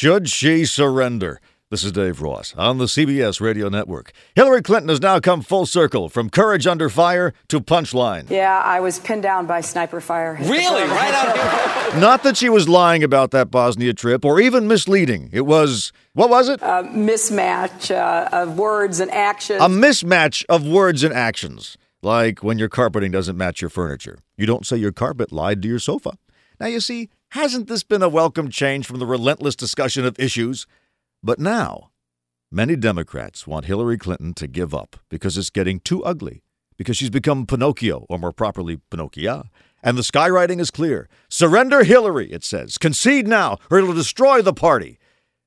Should she surrender? This is Dave Ross on the CBS Radio Network. Hillary Clinton has now come full circle from courage under fire to punchline. Yeah, I was pinned down by sniper fire. Really? Right out of here? Not that she was lying about that Bosnia trip or even misleading. It was, what was it? A mismatch uh, of words and actions. A mismatch of words and actions. Like when your carpeting doesn't match your furniture. You don't say your carpet lied to your sofa. Now, you see, hasn't this been a welcome change from the relentless discussion of issues? But now, many Democrats want Hillary Clinton to give up because it's getting too ugly, because she's become Pinocchio, or more properly, Pinocchia. And the skywriting is clear. Surrender Hillary, it says. Concede now, or it'll destroy the party.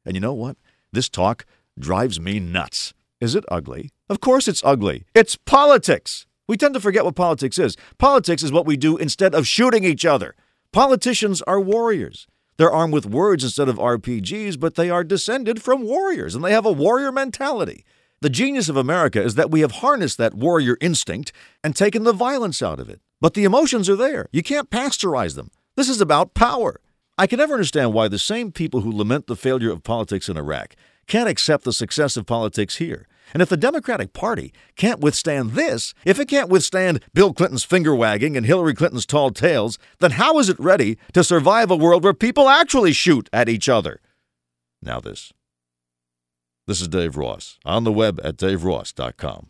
And you know what? This talk drives me nuts. Is it ugly? Of course it's ugly. It's politics. We tend to forget what politics is. Politics is what we do instead of shooting each other. Politicians are warriors. They're armed with words instead of RPGs, but they are descended from warriors and they have a warrior mentality. The genius of America is that we have harnessed that warrior instinct and taken the violence out of it. But the emotions are there. You can't pasteurize them. This is about power. I can never understand why the same people who lament the failure of politics in Iraq can't accept the success of politics here. And if the Democratic Party can't withstand this, if it can't withstand Bill Clinton's finger wagging and Hillary Clinton's tall tales, then how is it ready to survive a world where people actually shoot at each other? Now, this. This is Dave Ross on the web at daveross.com.